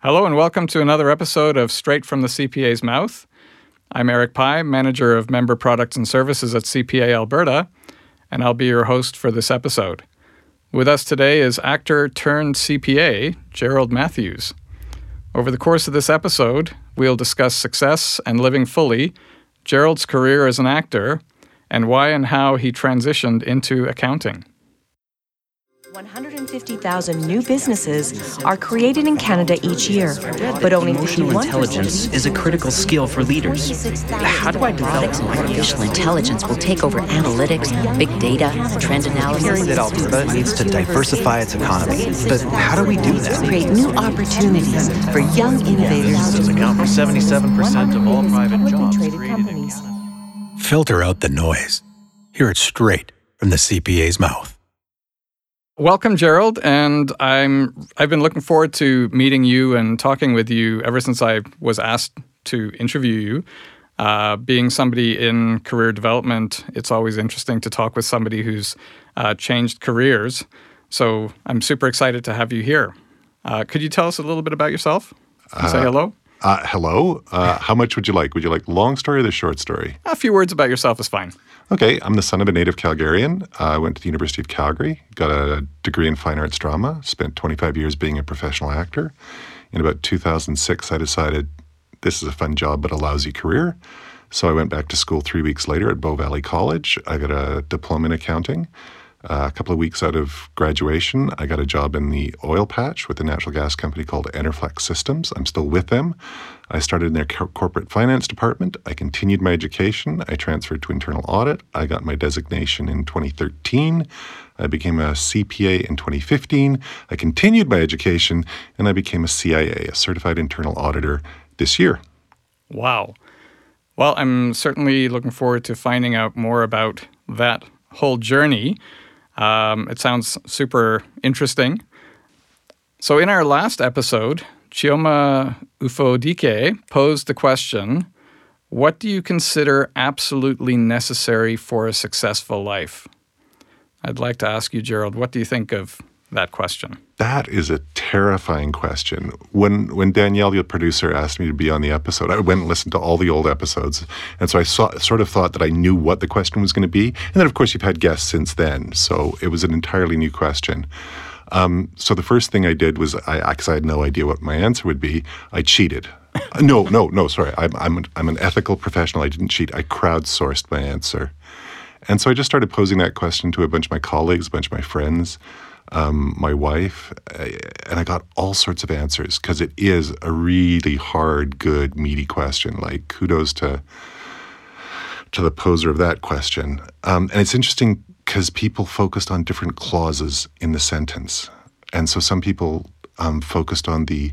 Hello, and welcome to another episode of Straight from the CPA's Mouth. I'm Eric Pye, Manager of Member Products and Services at CPA Alberta, and I'll be your host for this episode. With us today is actor turned CPA, Gerald Matthews. Over the course of this episode, we'll discuss success and living fully, Gerald's career as an actor, and why and how he transitioned into accounting. 150,000 new businesses are created in Canada each year, but only Emotional intelligence is a critical skill for leaders. How do I develop my Artificial intelligence will take over analytics, big data, trend hearing analysis, that Alberta needs to diversify its economy. But how do we do that? create new opportunities for young innovators. Altruba does account for 77% of all private jobs created in companies. Filter out the noise. Hear it straight from the CPA's mouth. Welcome, Gerald, and I'm I've been looking forward to meeting you and talking with you ever since I was asked to interview you. Uh, being somebody in career development, it's always interesting to talk with somebody who's uh, changed careers. So I'm super excited to have you here. Uh, could you tell us a little bit about yourself? Say hello. Uh, hello. Uh, how much would you like? Would you like long story or the short story? A few words about yourself is fine. Okay, I'm the son of a native Calgarian. Uh, I went to the University of Calgary, got a degree in fine arts drama, spent 25 years being a professional actor. In about 2006, I decided this is a fun job but a lousy career. So I went back to school three weeks later at Bow Valley College. I got a diploma in accounting. A couple of weeks out of graduation, I got a job in the oil patch with a natural gas company called Enerflex Systems. I'm still with them. I started in their cor- corporate finance department. I continued my education. I transferred to internal audit. I got my designation in 2013. I became a CPA in 2015. I continued my education and I became a CIA, a certified internal auditor, this year. Wow. Well, I'm certainly looking forward to finding out more about that whole journey. Um, it sounds super interesting. So, in our last episode, Chioma Ufodike posed the question What do you consider absolutely necessary for a successful life? I'd like to ask you, Gerald, what do you think of that question? That is a terrifying question. When when Danielle, the producer, asked me to be on the episode, I went and listened to all the old episodes, and so I saw, sort of thought that I knew what the question was going to be. And then, of course, you've had guests since then, so it was an entirely new question. Um, so the first thing I did was, I because I had no idea what my answer would be, I cheated. No, no, no. Sorry, I'm I'm an, I'm an ethical professional. I didn't cheat. I crowdsourced my answer. And so I just started posing that question to a bunch of my colleagues, a bunch of my friends, um, my wife, uh, and I got all sorts of answers because it is a really hard, good, meaty question. Like kudos to to the poser of that question. Um, and it's interesting because people focused on different clauses in the sentence, and so some people um, focused on the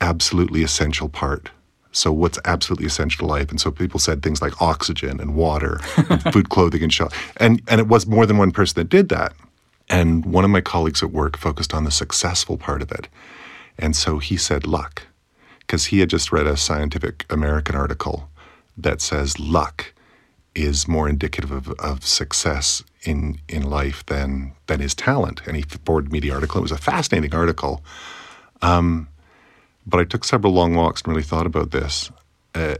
absolutely essential part. So what's absolutely essential to life? And so people said things like oxygen and water, and food, clothing, and shelter. And and it was more than one person that did that. And one of my colleagues at work focused on the successful part of it. And so he said luck, because he had just read a Scientific American article that says luck is more indicative of, of success in, in life than, than his talent. And he forwarded me the article. It was a fascinating article. Um, but I took several long walks and really thought about this uh,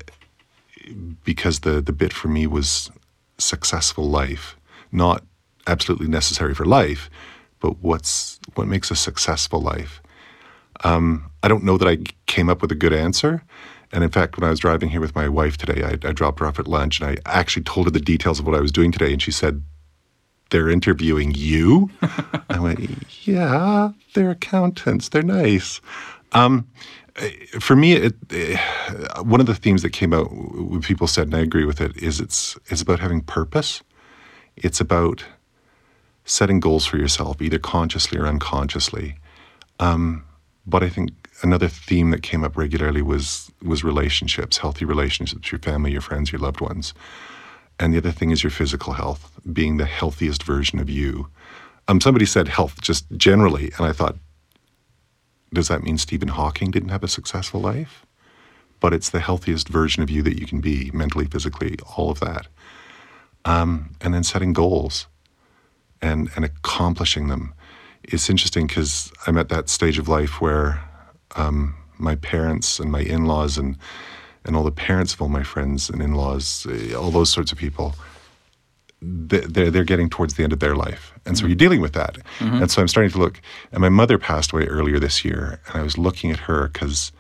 because the, the bit for me was successful life, not absolutely necessary for life, but what's what makes a successful life. Um, I don't know that I came up with a good answer. And in fact, when I was driving here with my wife today, I, I dropped her off at lunch and I actually told her the details of what I was doing today. And she said, They're interviewing you? I went, Yeah, they're accountants. They're nice. Um, for me, it, eh, one of the themes that came out when people said, and I agree with it, is it's, it's about having purpose. It's about setting goals for yourself, either consciously or unconsciously. Um, but I think another theme that came up regularly was was relationships, healthy relationships, your family, your friends, your loved ones. And the other thing is your physical health, being the healthiest version of you. Um, somebody said health just generally, and I thought, does that mean Stephen Hawking didn't have a successful life? But it's the healthiest version of you that you can be, mentally, physically, all of that. Um, and then setting goals and, and accomplishing them. It's interesting because I'm at that stage of life where um, my parents and my in-laws and and all the parents of all my friends and in-laws, eh, all those sorts of people, they're they're getting towards the end of their life, and so you're dealing with that. And so I'm starting to look. And my mother passed away earlier this year, and I was looking at her because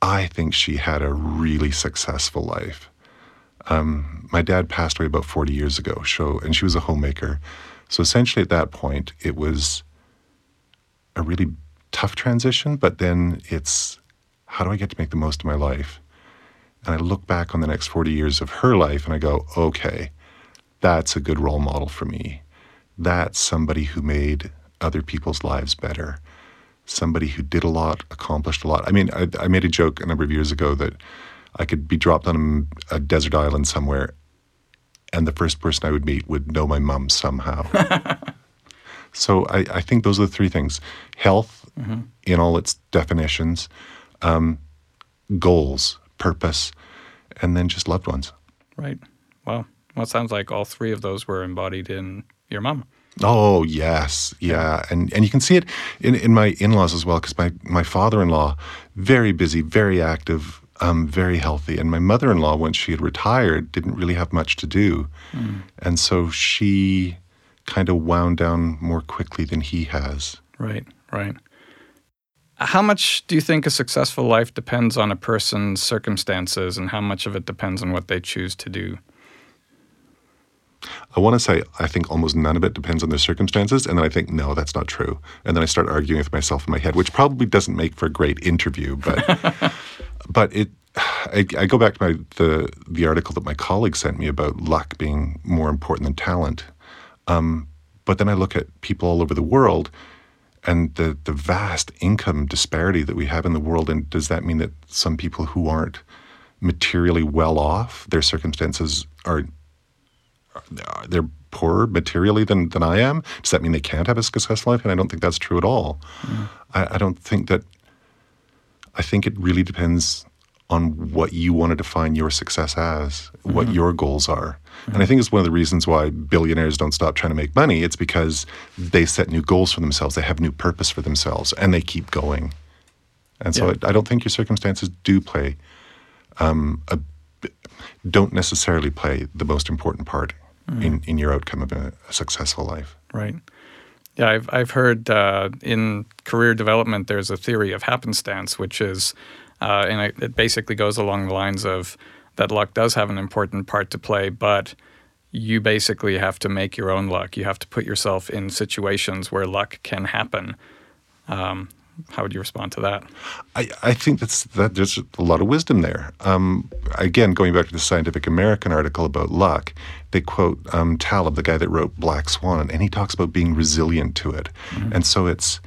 I think she had a really successful life. Um, my dad passed away about 40 years ago, so and she was a homemaker. So essentially, at that point, it was a really tough transition. But then it's how do I get to make the most of my life? And I look back on the next 40 years of her life and I go, okay, that's a good role model for me. That's somebody who made other people's lives better. Somebody who did a lot, accomplished a lot. I mean, I, I made a joke a number of years ago that I could be dropped on a, desert island somewhere and the first person I would meet would know my mom somehow. so I, I think those are the three things health in all its definitions, um, goals, purpose, and then just loved ones. Right. Well, well, it sounds like all three of those were embodied in your mom. Oh yes, yeah, and and you can see it in, in my in laws as well because my my father in law very busy, very active, um, very healthy, and my mother in law once she had retired didn't really have much to do, and so she kind of wound down more quickly than he has. Right, right. How much do you think a successful life depends on a person's circumstances, and how much of it depends on what they choose to do? I want to say I think almost none of it depends on their circumstances, and then I think no, that's not true, and then I start arguing with myself in my head, which probably doesn't make for a great interview, but but it. I, I go back to my the the article that my colleague sent me about luck being more important than talent, um, but then I look at people all over the world, and the the vast income disparity that we have in the world, and does that mean that some people who aren't materially well off, their circumstances are Uh, they're poorer materially than, than I am. Does that mean they can't have a successful life? And I don't think that's true at all. Mm. I, I don't think that. I think it really depends on what you want to define your success as, what mm-hmm. your goals are. And I mm-hmm. think it's one of the reasons why billionaires don't stop trying to make money. It's because they set new goals for themselves, they have new purpose for themselves, and they keep going. And so Yeah. I, I don't think your circumstances do play um, a don't necessarily play the most important part in, in your outcome of a, a successful life. Right. Yeah, I've I've heard uh, in career development there's a theory of happenstance, which is, uh, and it, it basically goes along the lines of that luck does have an important part to play, but you basically have to make your own luck. You have to put yourself in situations where luck can happen. Um, how would you respond to that? I, I think that's that there's a lot of wisdom there. Um, again, going back to the Scientific American article about luck, they quote um, Taleb, the guy that wrote Black Swan, and he talks about being resilient to it. And so it's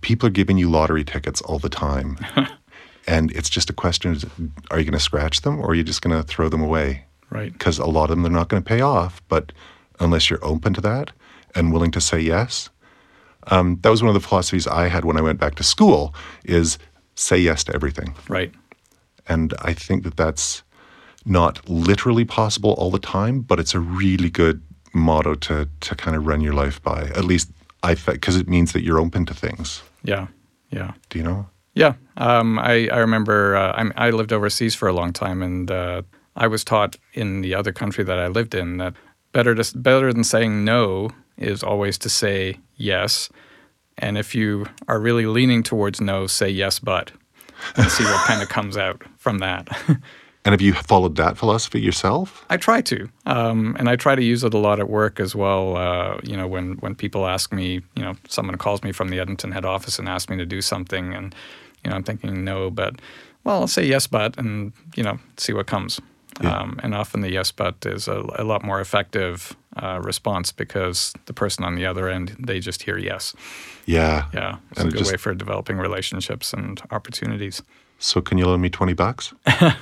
people are giving you lottery tickets all the time, and it's just a question: of, Are you going to scratch them, or are you just going to throw them away? Right. Because a lot of them they're not going to pay off. But unless you're open to that and willing to say yes, um, that was one of the philosophies I had when I went back to school is say yes to everything. Right. And I think that that's not literally possible all the time, but it's a really good motto to, to kind of run your life by. At least I think, because it means that you're open to things. Yeah. Yeah. Do you know? Yeah, um, I, I remember uh, I'm, I lived overseas for a long time, and uh, I was taught in the other country that I lived in that better to, better than saying no is always to say yes, and if you are really leaning towards no, say yes, but, and see what kind of comes out from that. And have you followed that philosophy yourself? I try to, um, and I try to use it a lot at work as well. Uh, you know, when when people ask me, you know, someone calls me from the Edmonton head office and asks me to do something, and you know, I'm thinking no, but well, I'll say yes, but, and you know, see what comes. Um, and often the yes, but is a, a lot more effective uh, response because the person on the other end they just hear yes. Yeah. Yeah, it's And a it good just- way for developing relationships and opportunities. So can you loan me 20 bucks?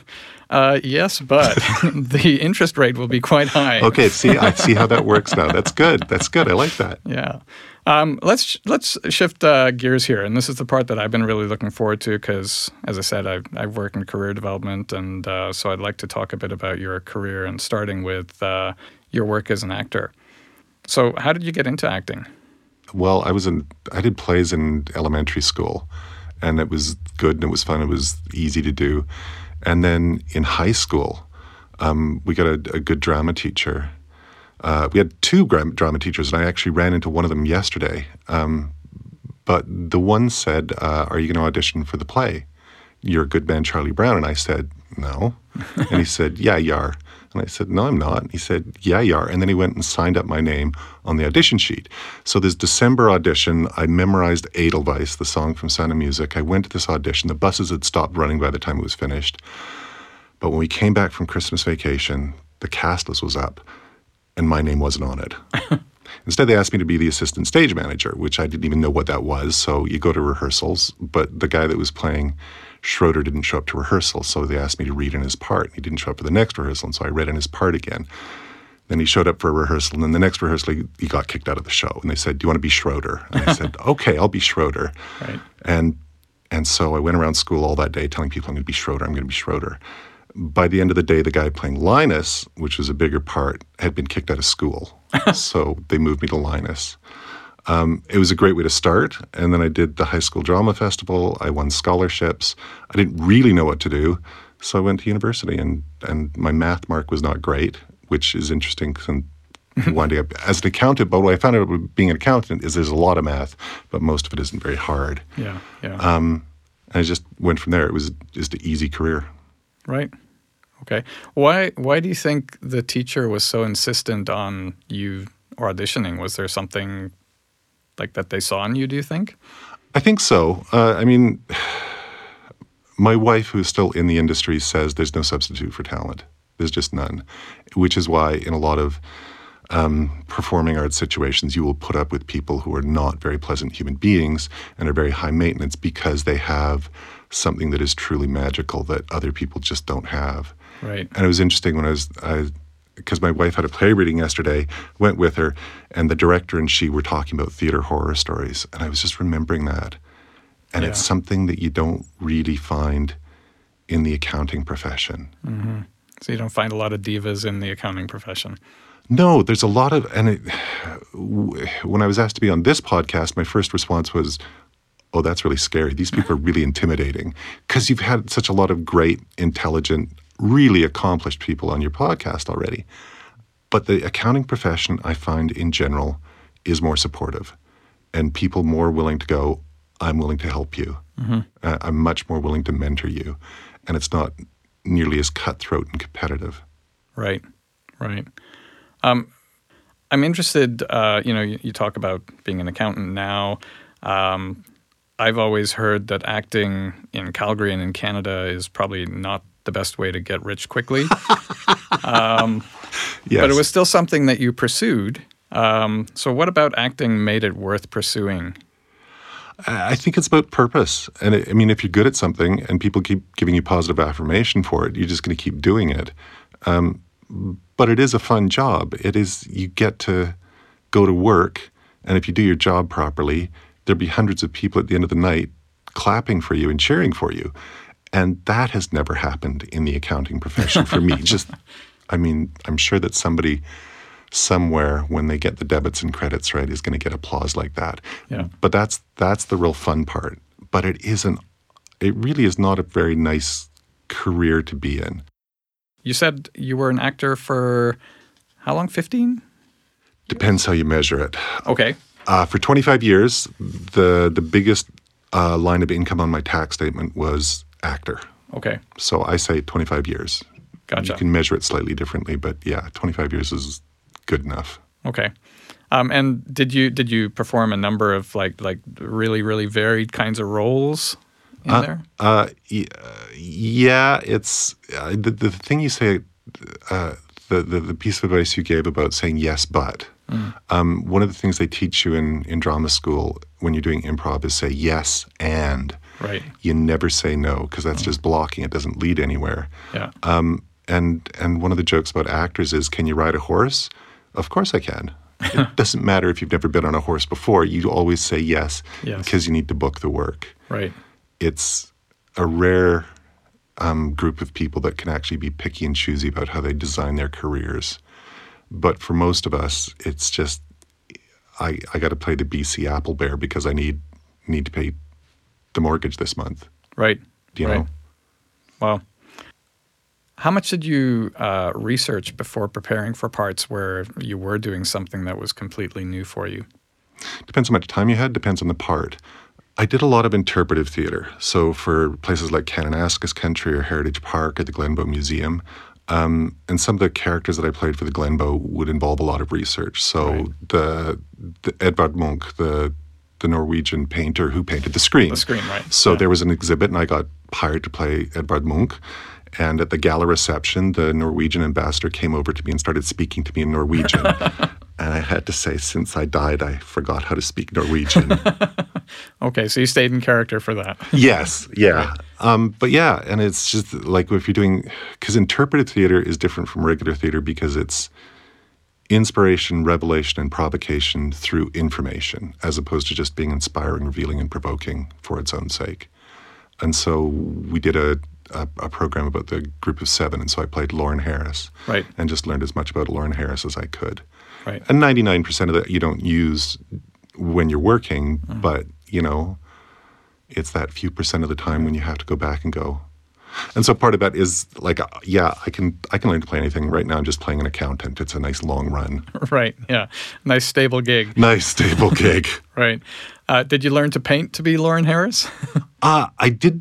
Uh, yes, but the interest rate will be quite high. Okay, see, I see how that works now. That's good. That's good. I like that. Yeah. Um, let's let's shift uh, gears here, and this is the part that I've been really looking forward to because, as I said, I've, I've worked in career development, and uh, so I'd like to talk a bit about your career and starting with uh, your work as an actor. So, how did you get into acting? Well, I was in I did plays in elementary school and it was good and it was fun. It was easy to do. And then in high school, um, we got a, a, good drama teacher. Uh, we had two drama teachers, and I actually ran into one of them yesterday. Um, but the one said, uh, Are you going to audition for the play? You're a good man, Charlie Brown. And I said, No. and he said, Yeah, you are. And I said, No, I'm not. And he said, Yeah, you are. And then he went and signed up my name on the audition sheet. So this December audition, I memorized Edelweiss, the song from Sound of Music. I went to this audition. The buses had stopped running by the time it was finished. But when we came back from Christmas vacation, the cast list was up and my name wasn't on it. Instead, they asked me to be the assistant stage manager, which I didn't even know what that was. So you go to rehearsals, but the guy that was playing Schroeder didn't show up to rehearsal, so they asked me to read in his part. He didn't show up for the next rehearsal, and so I read in his part again. Then he showed up for a rehearsal, and then the next rehearsal he, he got kicked out of the show. And they said, "Do you want to be Schroeder?" And I said, "Okay, I'll be Schroeder." Right. And and so I went around school all that day telling people I'm going to be Schroeder. I'm going to be Schroeder by the end of the day, the guy playing Linus, which was a bigger part, had been kicked out of school. so they moved me to Linus. Um, it was a great way to start. And then I did the high school drama festival. I won scholarships. I didn't really know what to do. So I went to university, and, and my math mark was not great, which is interesting because winding up as an accountant. But what I found out being an accountant is there's a lot of math, but most of it isn't very hard. Yeah, yeah. Um, and I just went from there. It was just an easy career. Right. Okay. Why why do you think the teacher was so insistent on you auditioning? Was there something like that they saw in you, do you think? I think so. Uh, I mean, my wife, who's still in the industry, says there's no substitute for talent. There's just none, which is why in a lot of um, performing arts situations, you will put up with people who are not very pleasant human beings and are very high maintenance because they have something that is truly magical that other people just don't have. Right. And it was interesting when I was, because my wife had a play reading yesterday, went with her, and the director and she were talking about theater horror stories. And I was just remembering that. And yeah. it's something that you don't really find in the accounting profession. Mm-hmm. So you don't find a lot of divas in the accounting profession. No, there's a lot of, and it, when I was asked to be on this podcast, my first response was, oh, that's really scary. These people are really intimidating because you've had such a lot of great, intelligent, really accomplished people on your podcast already. But the accounting profession, I find in general, is more supportive and people more willing to go, I'm willing to help you. Mm-hmm. Uh, I'm much more willing to mentor you. And it's not nearly as cutthroat and competitive. Right, right. Um, I'm interested, uh, you know, you, you, talk about being an accountant now. Um, I've always heard that acting in Calgary and in Canada is probably not the best way to get rich quickly. um, yes. But it was still something that you pursued. Um, so, what about acting made it worth pursuing? I think it's about purpose. And it, I mean, if you're good at something and people keep giving you positive affirmation for it, you're just going to keep doing it. Um, but it is a fun job. It is, you get to go to work, and if you do your job properly, there'll be hundreds of people at the end of the night clapping for you and cheering for you. And that has never happened in the accounting profession for me. Just, I mean, I'm sure that somebody somewhere when they get the debits and credits right is going to get applause like that. Yeah. But that's that's the real fun part. But it isn't. It really is not a very nice career to be in. You said you were an actor for how long? Fifteen. Depends how you measure it. Okay. Uh, for 25 years, the the biggest uh, line of income on my tax statement was actor. Okay. So I say 25 years. Gotcha. You can measure it slightly differently, but yeah, 25 years is good enough. Okay. Um, and did you did you perform a number of like like really really varied kinds of roles in uh, there? Uh, yeah, it's uh, the the thing you say. Uh, the, the, the piece of advice you gave about saying yes, but mm. um, one of the things they teach you in, in drama school when you're doing improv is say yes and. Right. You never say no because that's mm. just blocking. It doesn't lead anywhere. Yeah. Um, and and one of the jokes about actors is, can you ride a horse? Of course I can. it doesn't matter if you've never been on a horse before. You always say yes, yes. because you need to book the work. Right. It's a rare um, group of people that can actually be picky and choosy about how they design their careers. But for most of us, it's just I, I got to play the BC Apple Bear because I need need to pay the mortgage this month. Right. Do you right. know? Wow. How much did you uh, research before preparing for parts where you were doing something that was completely new for you? Depends how much time you had, depends on the part. I did a lot of interpretive theater. So for places like Kananaskis Country or Heritage Park or the Glenbow Museum, um, and some of the characters that I played for the Glenbow would involve a lot of research. So Right. the, the Edvard Munch, the the Norwegian painter who painted the Scream. The Scream, right. So Yeah. there was an exhibit, and I got hired to play Edvard Munch. And at the gala reception, the Norwegian ambassador came over to me and started speaking to me in Norwegian. and I had to say, since I died, I forgot how to speak Norwegian. Okay, so you stayed in character for that. yes, yeah. Um, but yeah, and it's just like if you're doing, because interpretive theater is different from regular theater because it's inspiration, revelation, and provocation through information, as opposed to just being inspiring, revealing, and provoking for its own sake. And so we did a, a, a program about the group of seven, and so I played Lawren Harris, Right. and just learned as much about Lawren Harris as I could. Right. And 99% of that you don't use when you're working, Mm-hmm. but you know, it's that few percent of the time when you have to go back and go. And so part of that is like, uh, yeah, I can I can learn to play anything. Right now, I'm just playing an accountant. It's a nice long run, right. Yeah. Nice stable gig. nice stable gig. Right. Uh, did you learn to paint to be Lawren Harris? Uh, I did,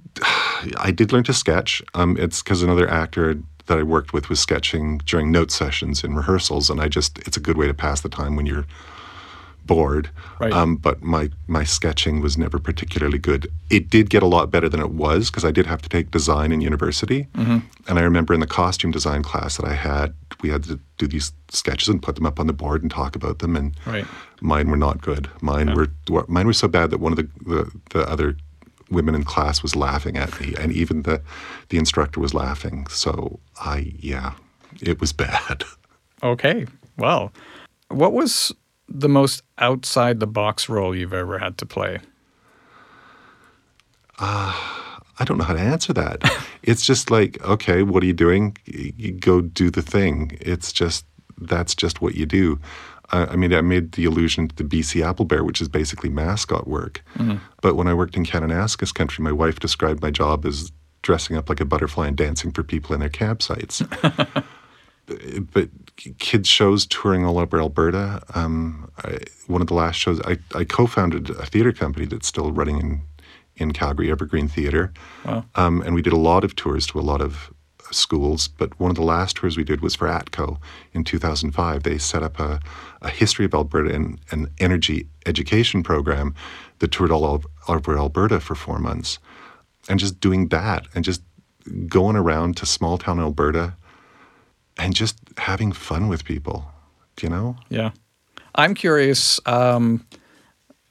I did learn to sketch. Um, it's because another actor that I worked with was sketching during note sessions in rehearsals, and I just it's a good way to pass the time when you're bored. Right. Um, but my my sketching was never particularly good. It did get a lot better than it was because I did have to take design in university, Mm-hmm. and I remember in the costume design class that I had, we had to do these sketches and put them up on the board and talk about them, and Right. mine were not good. Mine were mine were so bad that one of the, the, the other women in class was laughing at me, and even the the instructor was laughing. So I yeah, it was bad. Okay. Well, what was the most outside the box role you've ever had to play? I don't know how to answer that. it's just like, okay, what are you doing? You go do the thing. It's just that's just what you do. Uh, I mean, I made the allusion to the BC Apple Bear, which is basically mascot work. But when I worked in Kananaskis country, my wife described my job as dressing up like a butterfly and dancing for people in their campsites. but kids shows touring all over Alberta. Um, I, one of the last shows, I, I co-founded a theater company that's still running in in Calgary, Evergreen Theater, um, and we did a lot of tours to a lot of schools. But one of the last tours we did was for ATCO in 2005. They set up a, a history of Alberta and an energy education program that toured all over Alberta for four months, and just doing that and just going around to small town Alberta and just having fun with people, you know? Yeah. I'm curious um,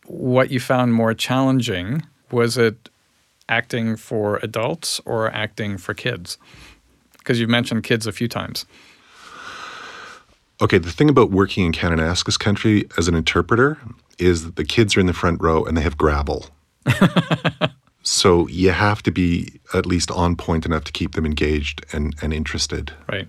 what you found more challenging. Was it acting for adults or acting for kids? Because you've mentioned kids a few times. Okay, the thing about working in Kananaskis country as an interpreter is that the kids are in the front row and they have gravel. so you have to be at least on point enough to keep them engaged and, and interested. Right.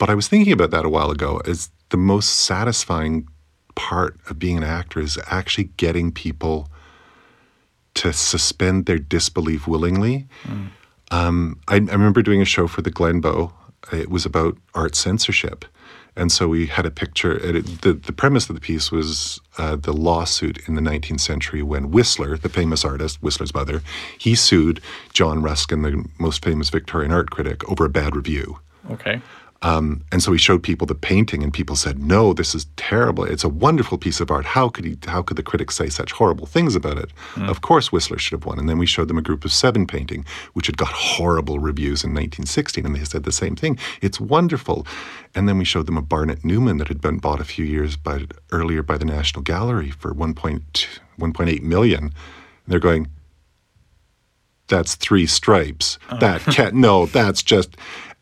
But I was thinking about that a while ago as the most satisfying part of being an actor is actually getting people to suspend their disbelief willingly. Um, I, I remember doing a show for the Glenbow. It was about art censorship. And so we had a picture. It, the, the premise of the piece was uh, the lawsuit in the 19th century when Whistler, the famous artist, Whistler's mother, he sued John Ruskin, the most famous Victorian art critic, over a bad review. Okay. Um, and so he showed people the painting, and people said, "No, this is terrible. It's a wonderful piece of art. How could he? How could the critics say such horrible things about it?" Of course, Whistler should have won. And then we showed them a group of seven painting, which had got horrible reviews in 1916, and they said the same thing. It's wonderful. And then we showed them a Barnett Newman that had been bought a few years by, earlier by the National Gallery for 1.2 1.8 million. And they're going, that's three stripes. That can't, no, that's just.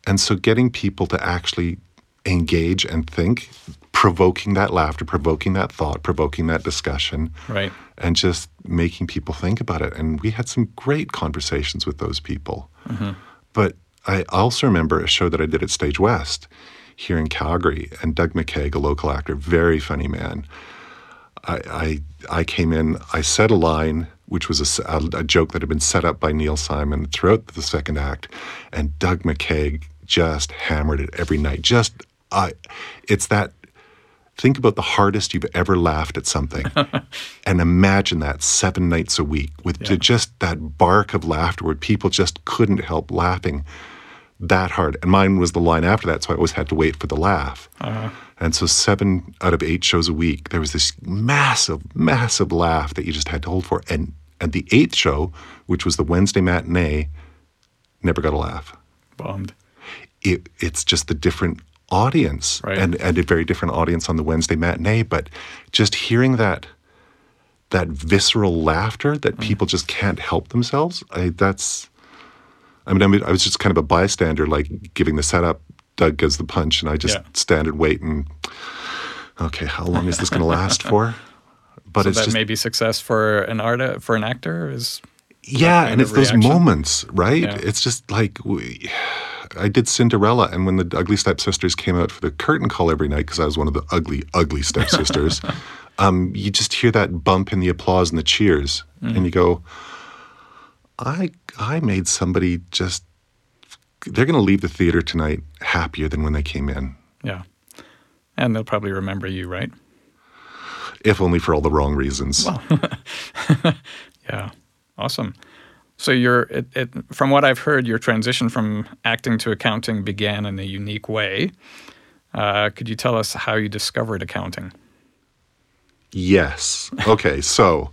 And so getting people to actually engage and think, provoking that laughter, provoking that thought, provoking that discussion, Right. and just making people think about it. And we had some great conversations with those people. Mm-hmm. But I also remember a show that I did at Stage West here in Calgary, and Doug McKeag, a local actor, very funny man. I, I I came in, I said a line, which was a joke that had been set up by Neil Simon throughout the second act, and Doug McKeag just hammered it every night. Just, I, it's that. Think about the hardest you've ever laughed at something, and imagine that seven nights a week with ju- just that bark of laughter where people just couldn't help laughing that hard. And mine was the line after that, so I always had to wait for the laugh. Uh-huh. And so seven out of eight shows a week, there was this massive, massive laugh that you just had to hold for. And and the eighth show, which was the Wednesday matinee, never got a laugh. Bombed. It, it's just the different audience Right. and, and a very different audience on the Wednesday matinee. But just hearing that that visceral laughter that Mm. people just can't help themselves, I, that's I mean, I mean, I was just kind of a bystander, like giving the setup. Doug gives the punch, and I just Yeah. stand and wait. And okay, how long is this going to last for? But So it's that just may be success for an art for an actor is yeah, and it's those moments, right? Yeah. It's just like we, I did Cinderella, and when the Ugly Stepsisters came out for the curtain call every night, because I was one of the ugly, ugly stepsisters, um, you just hear that bump in the applause and the cheers, Mm. and you go, I, I made somebody just. They're going to leave the theater tonight happier than when they came in, yeah. And they'll probably remember you, right? If only for all the wrong reasons. Yeah. Awesome. So your it, it from what I've heard, your transition from acting to accounting began in a unique way. Uh, could you tell us how you discovered accounting? Yes. Okay. so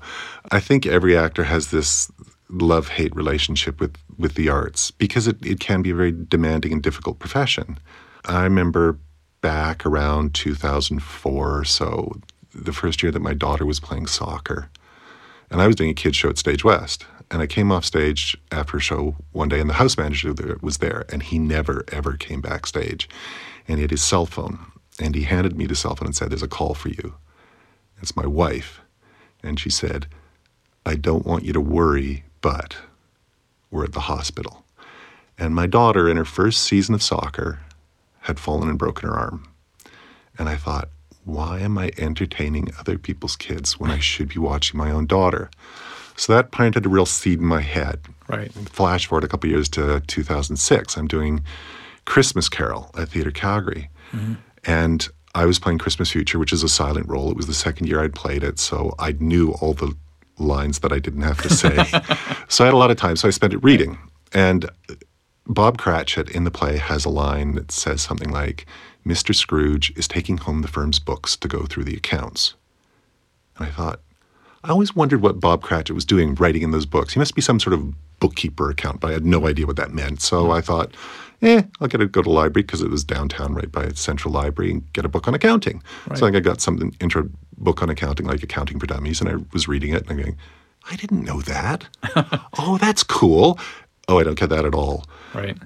I think every actor has this love hate relationship with, with the arts because it, it can be a very demanding and difficult profession. I remember back around 2004 or so, the first year that my daughter was playing soccer. And I was doing a kids show at Stage West. And I came off stage after a show one day, and the house manager was there, and he never, ever came backstage. And he had his cell phone, and he handed me the cell phone and said, There's a call for you. It's my wife. And she said, I don't want you to worry, but we're at the hospital. And my daughter, in her first season of soccer, had fallen and broken her arm. And I thought, why am I entertaining other people's kids when I should be watching my own daughter? So that planted a real seed in my head. Right. Flash forward a couple years to 2006. I'm doing Christmas Carol at Theatre Calgary. Mm-hmm. And I was playing Christmas Future, which is a silent role. It was the second year I'd played it, so I knew all the lines that I didn't have to say. so I had a lot of time, so I spent it reading. And Bob Cratchit in the play has a line that says something like, Mr. Scrooge is taking home the firm's books to go through the accounts. And I thought, I always wondered what Bob Cratchit was doing writing in those books. He must be some sort of bookkeeper account, but I had no idea what that meant. So I thought, eh, I'll get to go to the library because it was downtown right by its Central Library and get a book on accounting. So I think I got something intro book on accounting, like Accounting for Dummies, and I was reading it and I'm going, I didn't know that. oh, that's cool. Oh, I don't get that at all Right.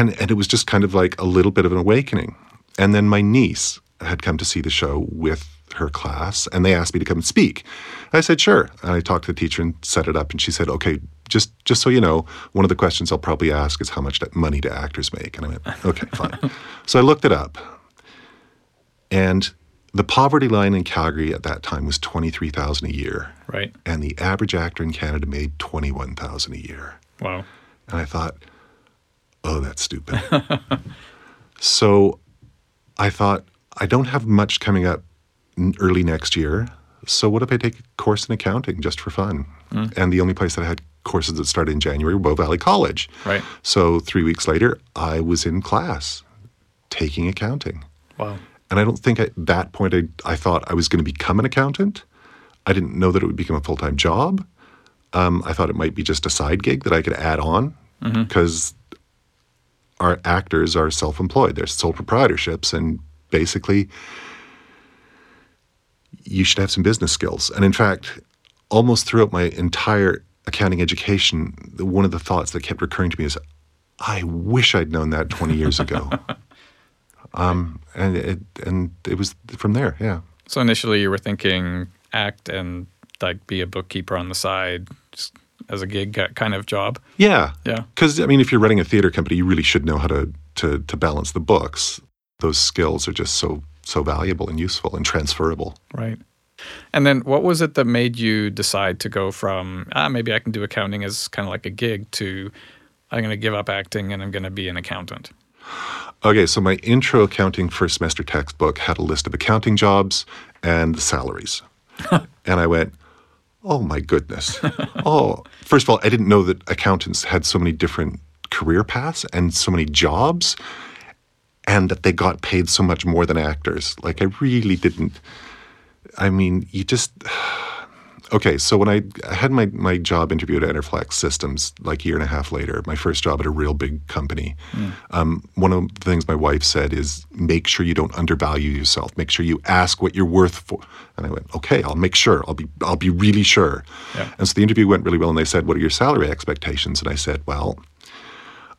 And and it was just kind of like a little bit of an awakening. And then my niece had come to see the show with her class, and they asked me to come and speak. I said sure, and I talked to the teacher and set it up. And she said, "Okay, just just so you know, one of the questions I'll probably ask is how much that money do actors make?" And I went, "Okay, fine." so I looked it up, and the poverty line in Calgary at that time was twenty three thousand a year, Right. and the average actor in Canada made twenty one thousand a year. Wow. And I thought, oh, that's stupid. so I thought, I don't have much coming up early next year. So what if I take a course in accounting just for fun? And the only place that I had courses that started in January were Bow Valley College. Right. So three weeks later, I was in class taking accounting. Wow. And I don't think at that point I, I thought I was going to become an accountant. I didn't know that it would become a full time job. Um, I thought it might be just a side gig that I could add on because our actors are self employed, they're sole proprietorships, and basically you should have some business skills. And in fact, almost throughout my entire accounting education, one of the thoughts that kept recurring to me is, I wish I'd known that 20 years ago. um, and it, and it was from there, yeah. So initially you were thinking act and like be a bookkeeper on the side just as a gig kind of job. Yeah. Yeah. Because I mean, if you're running a theater company, you really should know how to to to balance the books. Those skills are just so so valuable and useful and transferable. Right. And then what was it that made you decide to go from, ah, maybe I can do accounting as kind of like a gig to I'm going to give up acting and I'm going to be an accountant? Okay, so my intro accounting first semester textbook had a list of accounting jobs and the salaries. and I went, oh my goodness. oh, first of all, I didn't know that accountants had so many different career paths and so many jobs and that they got paid so much more than actors. Like, I really didn't. I mean, you just. Okay, so when I, I had my, my job interview at Enerflex Systems like a year and a half later, my first job at a real big company, um, one of the things my wife said is make sure you don't undervalue yourself. Make sure you ask what you're worth for. And I went, okay, I'll make sure. I'll be I'll be really sure. Yeah. And so the interview went really well, and they said, what are your salary expectations? And I said, well,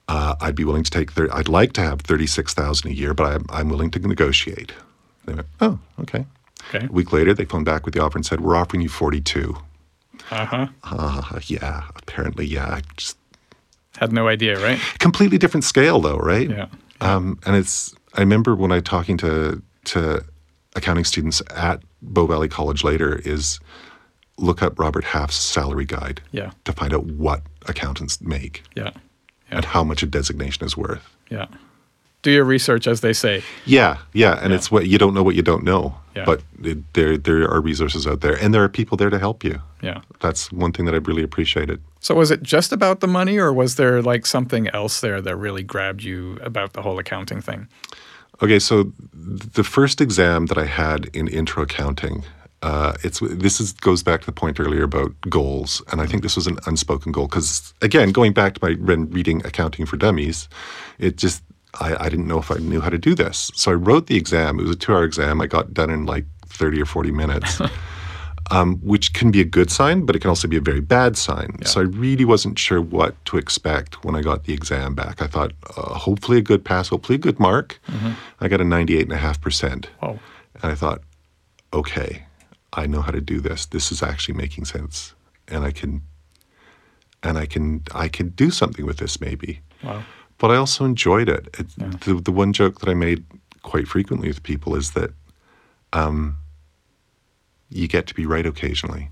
uh, I'd be willing to take. Thir- I'd like to have thirty six thousand a year, but I'm I'm willing to negotiate. They went, oh, okay. Okay. A week later, they phoned back with the offer and said, we're offering you forty two. Uh huh. Yeah, apparently, yeah. I just Had no idea, right? completely different scale, though, right? Yeah. Um, and it's. I remember when I talking to to accounting students at Bow Valley College later is look up Robert Half's salary guide Yeah. to find out what accountants make Yeah. and how much a designation is worth. Yeah. Do your research, as they say. Yeah, yeah, and it's what you don't know what you don't know. Yeah. But it, there there are resources out there, and there are people there to help you. Yeah. That's one thing that I really appreciated. So was it just about the money, or was there like something else there that really grabbed you about the whole accounting thing? Okay, so the first exam that I had in intro accounting, uh, it's this is goes back to the point earlier about goals, and I think this was an unspoken goal because again, going back to my when reading Accounting for Dummies, it just I, I didn't know if I knew how to do this, so I wrote the exam. It was a two-hour exam. I got done in like thirty or forty minutes. Um, which can be a good sign, but it can also be a very bad sign. So I really wasn't sure what to expect when I got the exam back. I thought, uh, hopefully a good pass, hopefully a good mark. I got a 98.5%. Whoa. And I thought, okay, I know how to do this. This is actually making sense. And I can and I can I can do something with this maybe. Wow. But I also enjoyed it. it the, the one joke that I made quite frequently with people is that um, you get to be right occasionally.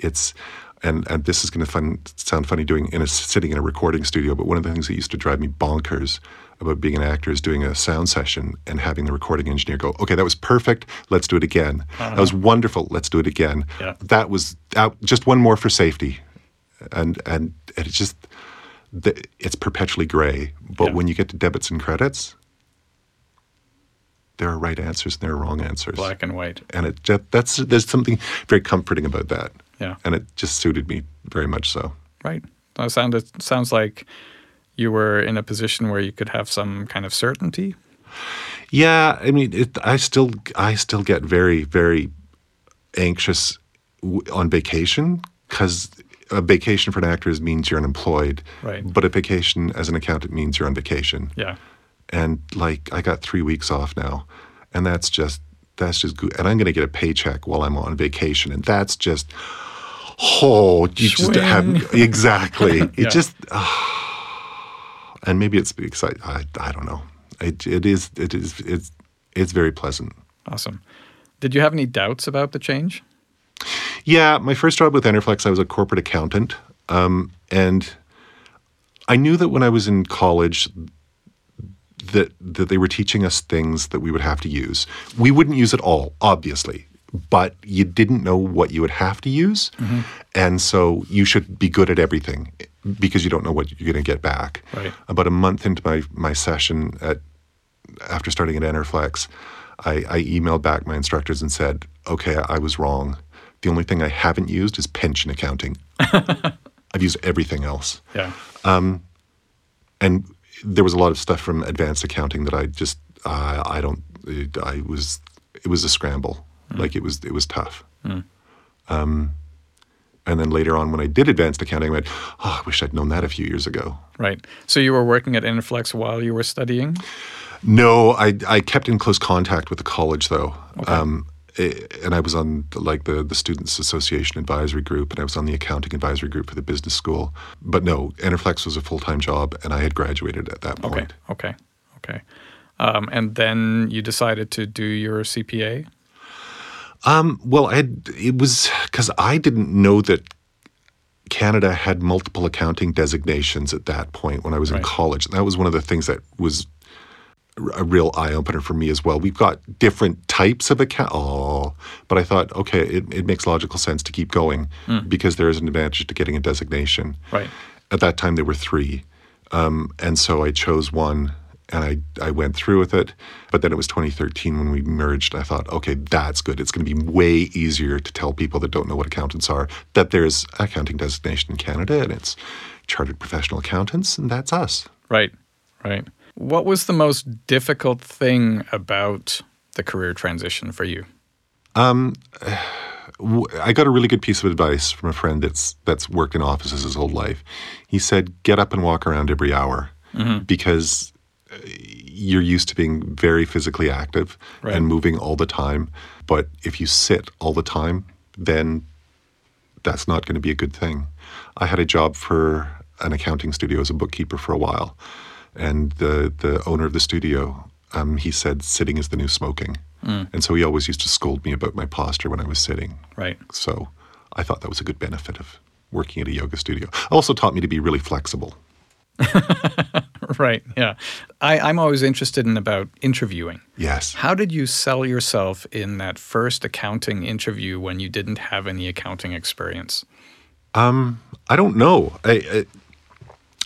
It's and and this is going to fun, sound funny doing in a sitting in a recording studio, but one of the things that used to drive me bonkers about being an actor is doing a sound session and having the recording engineer go, "Okay, that was perfect. Let's do it again. That was wonderful. Let's do it again. Yeah. That was just one more for safety." And and and it's just the, it's perpetually gray. But Yeah. when you get to debits and credits, there are right answers and there are wrong answers Black and white. and it just, that's there's something very comforting about that. Yeah. and it just suited me very much so. Right. That sounded sounds like you were in a position where you could have some kind of certainty. Yeah, I mean, it, I still I still get very very anxious w- on vacation because a vacation for an actor is- means you're unemployed, Right. But a vacation as an accountant means you're on vacation. Yeah. and like I got three weeks off now, and that's just that's just good. And I'm going to get a paycheck while I'm on vacation, and that's just oh, you just have exactly. It Yeah. just ah. and maybe it's because I I, I don't know. It, it is it is it's it's very pleasant. Awesome. Did you have any doubts about the change? Yeah, my first job with Enerflex, I was a corporate accountant, um, and I knew that when I was in college that that they were teaching us things that we would have to use. We wouldn't use it all, obviously, but you didn't know what you would have to use, and so you should be good at everything because you don't know what you're going to get back. Right. About a month into my my session at after starting at Enerflex, I, I emailed back my instructors and said, "Okay, I was wrong. The only thing I haven't used is pension accounting. I've used everything else." Yeah. Um, and there was a lot of stuff from advanced accounting that I just uh, I don't I was it was a scramble like it was it was tough. Um, and then later on when I did advanced accounting, I went, oh, I wish I'd known that a few years ago. Right. So you were working at Enerflex while you were studying? No, I I kept in close contact with the college though. Um, eh, and I was on like the the Students Association advisory group, and I was on the accounting advisory group for the business school. But no, Enerflex was a full time job, and I had graduated at that point. Okay. Okay. Um, and then you decided to do your CPA? Um, well, I had, it was because I didn't know that Canada had multiple accounting designations at that point when I was in Right. college. That was one of the things that was a real eye opener for me as well. We've got different types of account. Oh, but I thought, okay, it, it makes logical sense to keep going because there is an advantage to getting a designation. Right. At that time, there were three. Um, and so I chose one and I, I went through with it. But then it was 2013 when we merged. I thought, okay, that's good. It's going to be way easier to tell people that don't know what accountants are that there's accounting designation in Canada and it's chartered professional accountants, and that's us. Right. Right. What was the most difficult thing about the career transition for you? I got a really good piece of advice from a friend that's that's worked in offices his whole life. He said, "Get up and walk around every hour because uh, you're used to being very physically active Right. and moving all the time. But if you sit all the time, then that's not going to be a good thing." I had a job for an accounting studio as a bookkeeper for a while, and the the owner of the studio, um, he said, "Sitting is the new smoking." And so he always used to scold me about my posture when I was sitting. Right. So I thought that was a good benefit of working at a yoga studio. Also taught me to be really flexible. Right. Yeah. I, I'm always interested in about interviewing. Yes. How did you sell yourself in that first accounting interview when you didn't have any accounting experience? Um, I don't know. I, I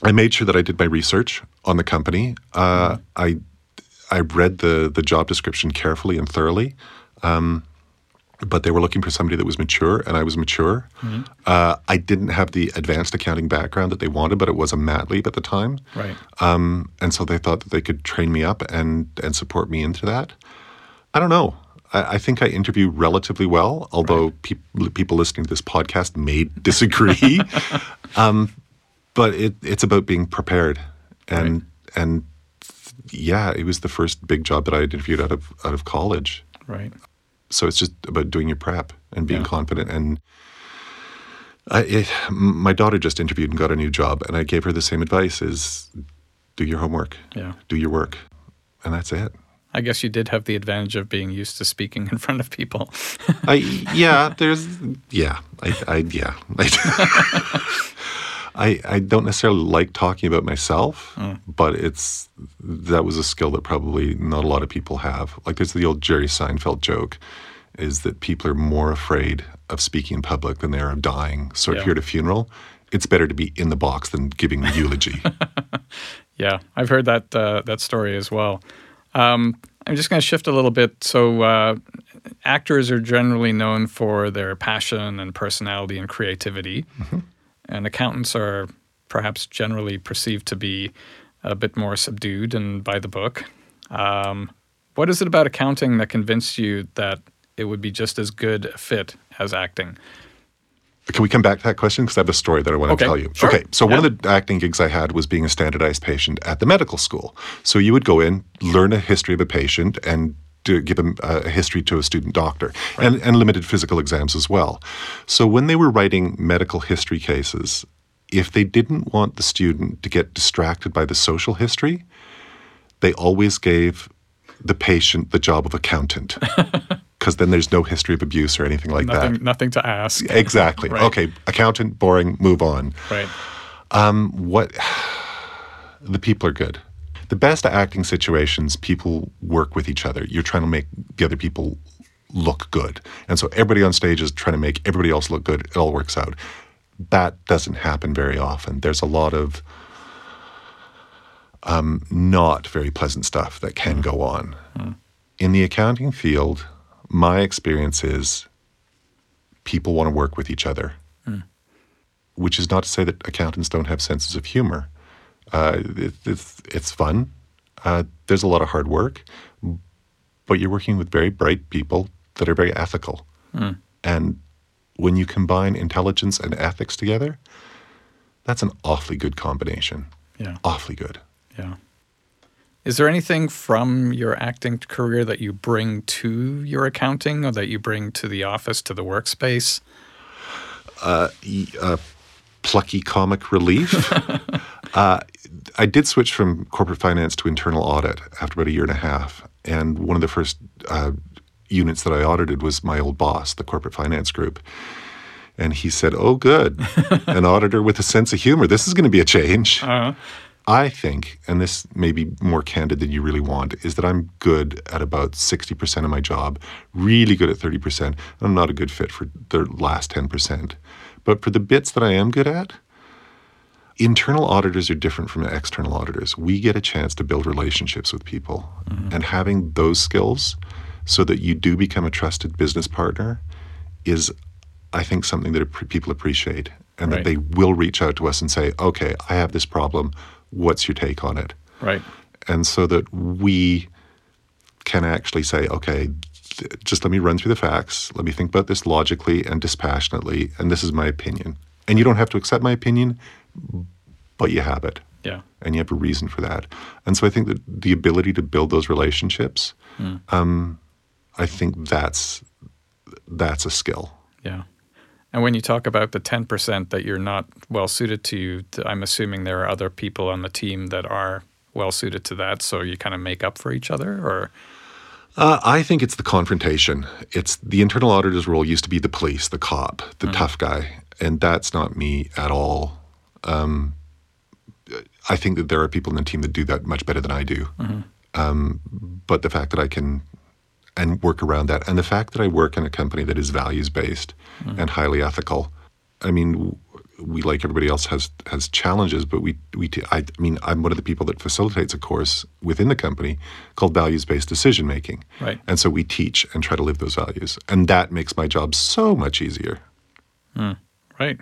I made sure that I did my research on the company. Uh, I I read the the job description carefully and thoroughly. Um, but they were looking for somebody that was mature, and I was mature. Uh, I didn't have the advanced accounting background that they wanted, but it was a mat leave at the time. Right. Um, and so they thought that they could train me up and and support me into that. I don't know. I, I think I interview relatively well, although peop- people listening to this podcast may disagree. um, but it, it's about being prepared, and and yeah, it was the first big job that I had interviewed out of out of college. Right. So it's just about doing your prep and being Yeah. confident. And I, it, my daughter just interviewed and got a new job, and I gave her the same advice: is do your homework, Yeah. do your work, and that's it. I guess you did have the advantage of being used to speaking in front of people. I yeah, there's yeah, I, I yeah. I, I I don't necessarily like talking about myself, but it's that was a skill that probably not a lot of people have. Like there's the old Jerry Seinfeld joke, is that people are more afraid of speaking in public than they are of dying. So Yeah. if you're at a funeral, it's better to be in the box than giving the eulogy. Yeah, I've heard that uh, that story as well. Um, I'm just going to shift a little bit. So, uh, actors are generally known for their passion and personality and creativity, and accountants are perhaps generally perceived to be a bit more subdued and by the book. Um, what is it about accounting that convinced you that it would be just as good a fit as acting? Can we come back to that question? Because I have a story that I want Okay, to tell you. sure. Okay, so one of the acting gigs I had was being a standardized patient at the medical school. So you would go in, learn a history of a patient, and do, give them uh, a history to a student doctor, and, and limited physical exams as well. So when they were writing medical history cases, if they didn't want the student to get distracted by the social history, they always gave the patient the job of accountant. Because then there's no history of abuse or anything like that. Nothing, nothing to ask. Exactly. Right. Okay, accountant, boring, move on. Right. What the people are good. The best acting situations, people work with each other. You're trying to make the other people look good. And so everybody on stage is trying to make everybody else look good. It all works out. That doesn't happen very often. There's a lot of um, not very pleasant stuff that can go on. In the accounting field, my experience is people want to work with each other which is not to say that accountants don't have senses of humor. Uh, it, it's it's fun. Uh, there's a lot of hard work, but you're working with very bright people that are very ethical. And when you combine intelligence and ethics together, that's an awfully good combination. Yeah. Awfully good. Yeah. Is there anything from your acting career that you bring to your accounting or that you bring to the office, to the workspace? y- uh, plucky comic relief. uh, I did switch from corporate finance to internal audit after about a year and a half. And one of the first uh, units that I audited was my old boss, the corporate finance group. And he said, Oh, good. An auditor with a sense of humor. This is going to be a change. Uh-huh. I think, and this may be more candid than you really want, is that I'm good at about 60% of my job, really good at 30%. and I'm not a good fit for the last 10%. But for the bits that I am good at, internal auditors are different from external auditors. We get a chance to build relationships with people. Mm-hmm. And having those skills so that you do become a trusted business partner is, I think, something that people appreciate and Right. that they will reach out to us and say, okay, I have this problem. What's your take on it? Right. and so that we can actually say, okay, just let me run through the facts. Let me think about this logically and dispassionately, and this is my opinion. And you don't have to accept my opinion, but you have it, Yeah. and you have a reason for that. And so I think that the ability to build those relationships, um, I think that's that's a skill. Yeah. And when you talk about the 10% that you're not well suited to, I'm assuming there are other people on the team that are well suited to that. So you kind of make up for each other or, Uh, I think it's the confrontation. It's the internal auditor's role used to be the police, the cop, the tough guy, and that's not me at all. Um, I think that there are people in the team that do that much better than I do. Um, but the fact that I can and work around that, and the fact that I work in a company that is values based and highly ethical. I mean, we like everybody else has has challenges, but we we I, mean, I'm one of the people that facilitates a course within the company called values based decision making. Right. And so we teach and try to live those values, and that makes my job so much easier. Hmm. right.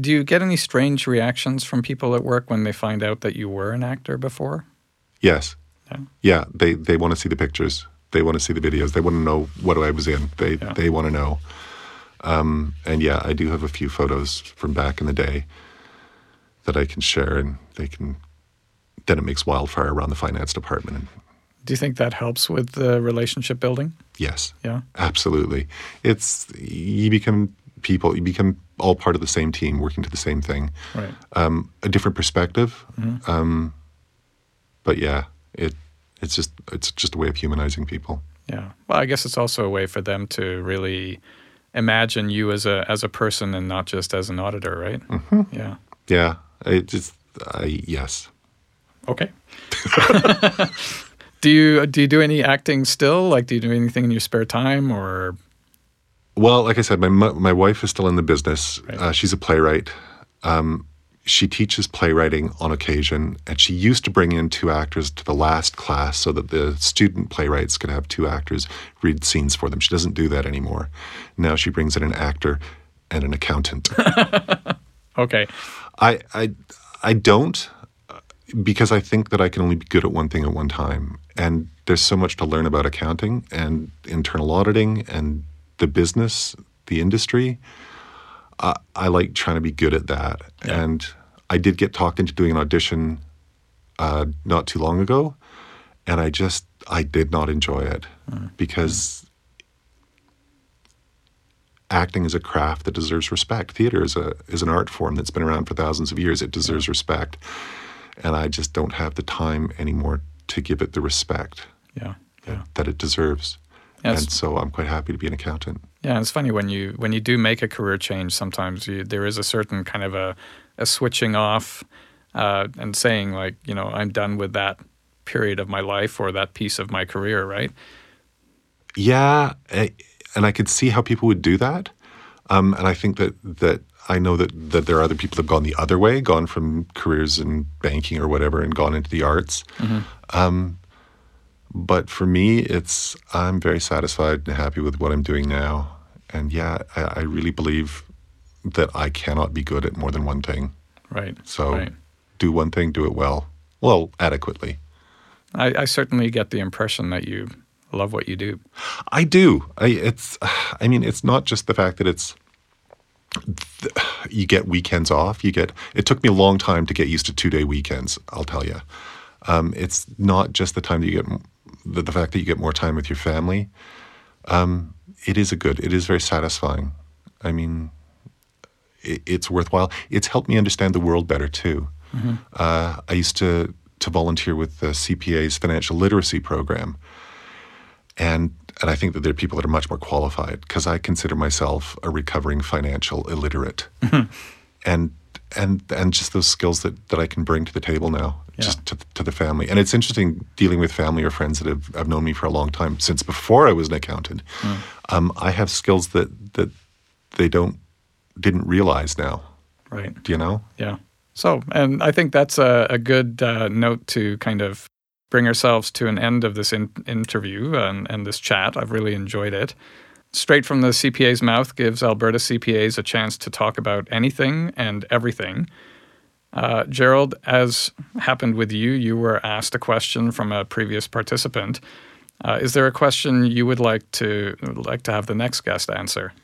Do you get any strange reactions from people at work when they find out that you were an actor before? Yes. Yeah. Yeah. They they want to see the pictures. They want to see the videos. They want to know what I was in. They Yeah. they want to know. Um, and yeah, I do have a few photos from back in the day that I can share, and they can. Then it makes wildfire around the finance department. And Do you think that helps with the relationship building? yes, Yeah. absolutely. It's you become people. You become all part of the same team, working to the same thing. Right. um, a different perspective. Um, but yeah, it it's just it's just a way of humanizing people. Yeah. Well, I guess it's also a way for them to really imagine you as a as a person and not just as an auditor, right? Yeah. Yeah, it just I yes. Okay. do you do you do any acting still? Like, do you do anything in your spare time, or Well, like I said, my my wife is still in the business. Right. Uh, she's a playwright. Um, she teaches playwriting on occasion, and she used to bring in two actors to the last class so that the student playwrights could have two actors read scenes for them. She doesn't do that anymore. Now she brings in an actor and an accountant. okay? I I I don't because I think that I can only be good at one thing at one time. And there's so much to learn about accounting and internal auditing and the business, the industry. Uh, I like trying to be good at that. And I did get talked into doing an audition uh, not too long ago, and I just I did not enjoy it because acting is a craft that deserves respect. Theater is a is an art form that's been around for thousands of years. It deserves respect, and I just don't have the time anymore to give it the respect Yeah. Yeah. that it deserves. Yes. And so I'm quite happy to be an accountant. Yeah, it's funny when you when you do make a career change. Sometimes you, there is a certain kind of a, a switching off uh, and saying like, you know, I'm done with that period of my life or that piece of my career, right? Yeah, I, and I could see how people would do that. Um, and I think that that I know that that there are other people that have gone the other way, gone from careers in banking or whatever, and gone into the arts. Um, but for me, it's I'm very satisfied and happy with what I'm doing now. And yeah, I, I really believe that I cannot be good at more than one thing. Right. So right. do one thing, do it well, well adequately. I, I certainly get the impression that you love what you do. I do. I it's I mean it's not just the fact that it's th- you get weekends off. You get it took me a long time to get used to two day weekends. I'll tell you. Um, it's not just the time that you get the, the fact that you get more time with your family. Um, it is a good. It is very satisfying. I mean, it, it's worthwhile. It's helped me understand the world better too. Uh, I used to to volunteer with the CPA's financial literacy program, and and I think that there are people that are much more qualified because I consider myself a recovering financial illiterate, and and and just those skills that, that I can bring to the table now, just to, to the family. And it's interesting dealing with family or friends that have, have known me for a long time since before I was an accountant. Um, I have skills that that they don't didn't realize now. Right. Do you know? Yeah. So, and I think that's a, a good uh, note to kind of bring ourselves to an end of this in- interview and, and this chat. I've really enjoyed it. Straight from the CPA's mouth gives Alberta CPAs a chance to talk about anything and everything. Uh, Gerald, as happened with you, you were asked a question from a previous participant. Uh, is there a question you would like to like to have the next guest answer?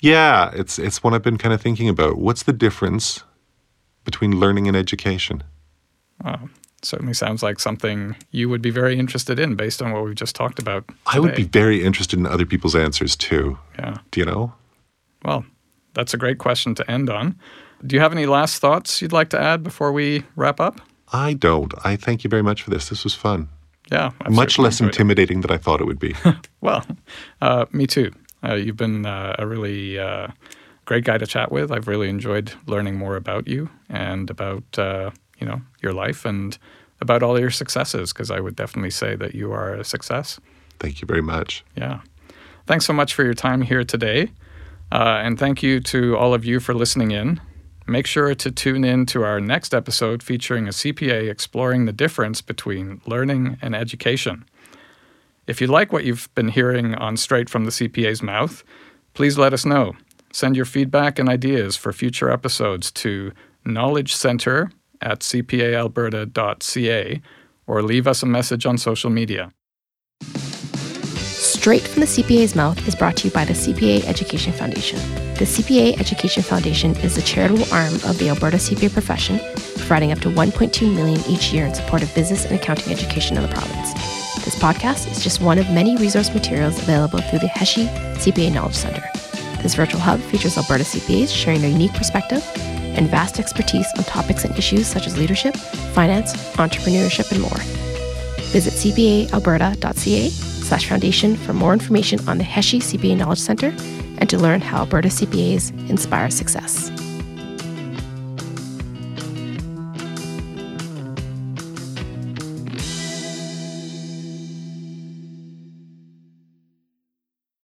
Yeah, it's it's one I've been kind of thinking about. What's the difference between learning and education? Certainly sounds like something you would be very interested in based on what we've just talked about. I would be very interested in other people's answers too. Yeah. Do you know? Well, that's a great question to end on. Do you have any last thoughts you'd like to add before we wrap up? I don't. I thank you very much for this. This was fun. Yeah, I've Much less enjoyed it. intimidating than I thought it would be. Well, uh, me too. Uh, you've been uh, a really uh, great guy to chat with. I've really enjoyed learning more about you and about uh, you know your life and about all your successes. Because I would definitely say that you are a success. thank you very much. Yeah. Thanks so much for your time here today. Uh, and thank you to all of you for listening in. Make sure to tune in to our next episode featuring a CPA exploring the difference between learning and education. If you like what you've been hearing on Straight from the CPA's Mouth, please let us know. Send your feedback and ideas for future episodes to knowledge center at cpaalberta.ca or leave us a message on social media. Straight from the CPA's Mouth is brought to you by the CPA Education Foundation. The CPA Education Foundation is the charitable arm of the Alberta CPA profession, providing up to 1.2 million each year in support of business and accounting education in the province. This podcast is just one of many resource materials available through the Heshi CPA Knowledge Center. This virtual hub features Alberta CPAs sharing their unique perspective and vast expertise on topics and issues such as leadership, finance, entrepreneurship, and more. Visit cpaalberta.ca slash foundation for more information on the Heshi CPA Knowledge Center and to learn how Alberta CPAs inspire success.